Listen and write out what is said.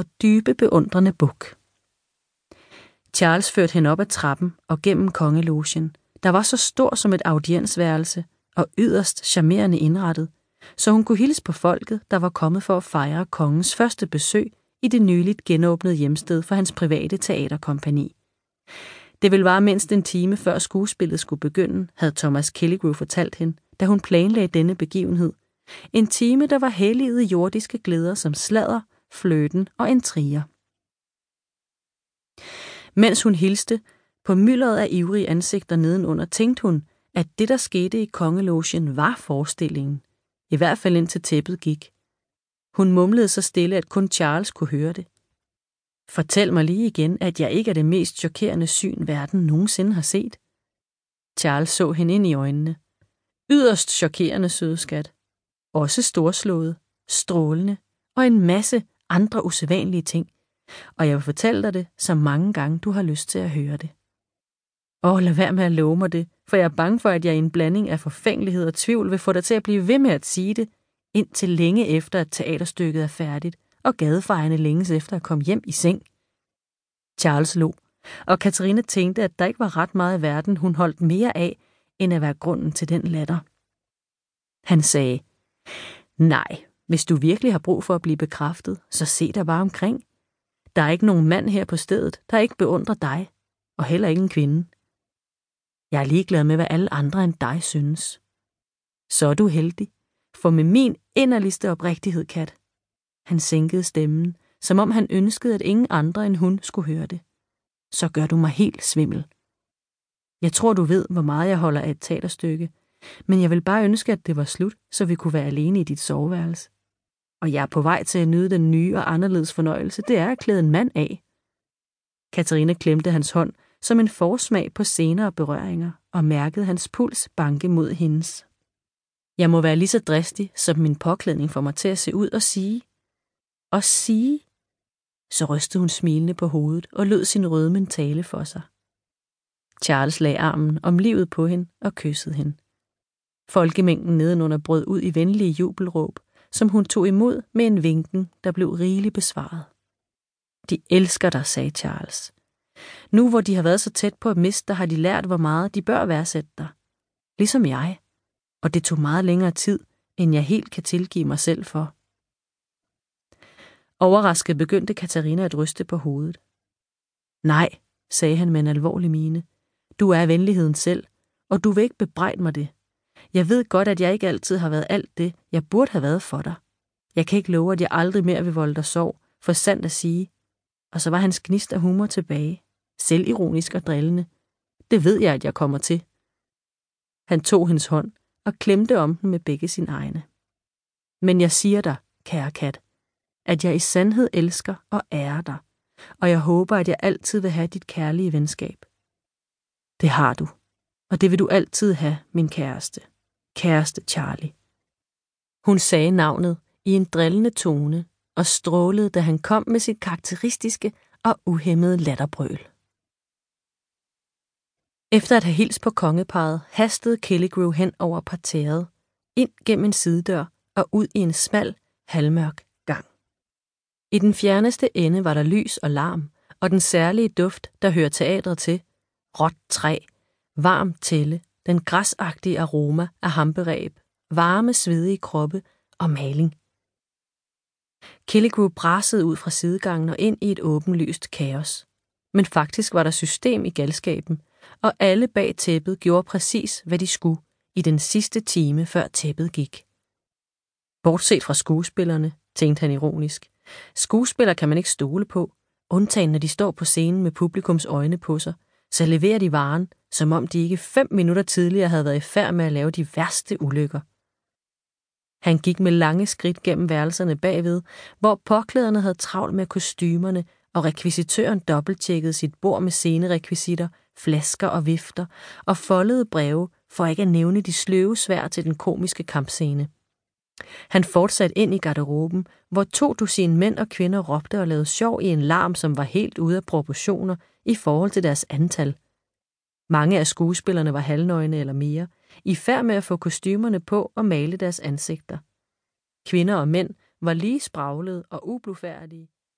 og dybe beundrende buk. Charles førte hende op ad trappen og gennem kongelogen, der var så stor som et audiensværelse og yderst charmerende indrettet, så hun kunne hilse på folket, der var kommet for at fejre kongens første besøg i det nyligt genåbnede hjemsted for hans private teaterkompani. Det ville vare mindst en time før skuespillet skulle begynde, havde Thomas Killigrew fortalt hende, da hun planlagde denne begivenhed. En time, der var helliget jordiske glæder som sladder, fløten og intriger. Mens hun hilste, på myldret af ivrige ansigter nedenunder, tænkte hun, at det, der skete i kongelogen, var forestillingen. I hvert fald indtil tæppet gik. Hun mumlede så stille, at kun Charles kunne høre det. Fortæl mig lige igen, at jeg ikke er det mest chokerende syn, verden nogensinde har set. Charles så hende ind i øjnene. Yderst chokerende, søde skat. Også storslået, strålende og en masse andre usædvanlige ting. Og jeg vil fortælle dig det så mange gange, du har lyst til at høre det. Åh, lad være med at love mig det, for jeg er bange for, at jeg i en blanding af forfængelighed og tvivl vil få dig til at blive ved med at sige det, indtil længe efter, at teaterstykket er færdigt, og gadefejerne længes efter at komme hjem i seng. Charles lå, og Katarina tænkte, at der ikke var ret meget i verden, hun holdt mere af, end at være grunden til den latter. Han sagde, nej, hvis du virkelig har brug for at blive bekræftet, så se dig bare omkring. Der er ikke nogen mand her på stedet, der ikke beundrer dig, og heller ingen kvinde. Jeg er ligeglad med, hvad alle andre end dig synes. Så er du heldig, for med min inderligste oprigtighed, Kat. Han sænkede stemmen, som om han ønskede, at ingen andre end hun skulle høre det. Så gør du mig helt svimmel. Jeg tror, du ved, hvor meget jeg holder af et teaterstykke, men jeg vil bare ønske, at det var slut, så vi kunne være alene i dit soveværelse. Og jeg er på vej til at nyde den nye og anderledes fornøjelse, det er at klæde en mand af. Katarina klemte hans hånd som en forsmag på senere berøringer og mærkede hans puls banke mod hendes. Jeg må være lige så dristig, som min påklædning får mig til at se ud og sige. Og sige. Så rystede hun smilende på hovedet og lød sin rødmen tale for sig. Charles lagde armen om livet på hende og kyssede hende. Folkemængden nedenunder brød ud i venlige jubelråb, som hun tog imod med en vinken, der blev rigeligt besvaret. De elsker dig, sagde Charles. Nu hvor de har været så tæt på at miste dig, har de lært, hvor meget de bør værdsætte dig. Ligesom jeg. Og det tog meget længere tid, end jeg helt kan tilgive mig selv for. Overrasket begyndte Katarina at ryste på hovedet. Nej, sagde han med en alvorlig mine. Du er venligheden selv, og du vil ikke bebrejde mig det. Jeg ved godt, at jeg ikke altid har været alt det, jeg burde have været for dig. Jeg kan ikke love, at jeg aldrig mere vil volde dig sorg, for sandt at sige. Og så var hans gnist af humor tilbage, selvironisk og drillende. Det ved jeg, at jeg kommer til. Han tog hendes hånd og klemte om den med begge sine egne. Men jeg siger dig, kære kat, at jeg i sandhed elsker og ærer dig, og jeg håber, at jeg altid vil have dit kærlige venskab. Det har du, og det vil du altid have, min kæreste. Kæreste Charlie. Hun sagde navnet i en drillende tone og strålede, da han kom med sit karakteristiske og uhemmede latterbrøl. Efter at have hilst på kongeparet, hastede Killigrew hen over parterret, ind gennem en sidedør og ud i en smal, halvmørk gang. I den fjerneste ende var der lys og larm, og den særlige duft, der hører teatret til, råt træ, varm tælle, den græsagtige aroma af hamperæb, varme, svedige kroppe og maling. Killigrew brasede ud fra sidegangen og ind i et åbenlyst kaos. Men faktisk var der system i galskaben, og alle bag tæppet gjorde præcis, hvad de skulle i den sidste time, før tæppet gik. Bortset fra skuespillerne, tænkte han ironisk. Skuespillere kan man ikke stole på, undtagen når de står på scenen med publikums øjne på sig, så leverer de varen, som om de ikke fem minutter tidligere havde været i færd med at lave de værste ulykker. Han gik med lange skridt gennem værelserne bagved, hvor påklæderne havde travlt med kostymerne, og rekvisitøren dobbelttjekkede sit bord med scenerekvisitter, flasker og vifter, og foldede breve, for ikke at nævne de sløve svær til den komiske kampscene. Han fortsatte ind i garderoben, hvor to dusin mænd og kvinder råbte og lavede sjov i en larm, som var helt ude af proportioner i forhold til deres antal. Mange af skuespillerne var halvnøgne eller mere, i færd med at få kostymerne på og male deres ansigter. Kvinder og mænd var lige spraglede og ublufærdige,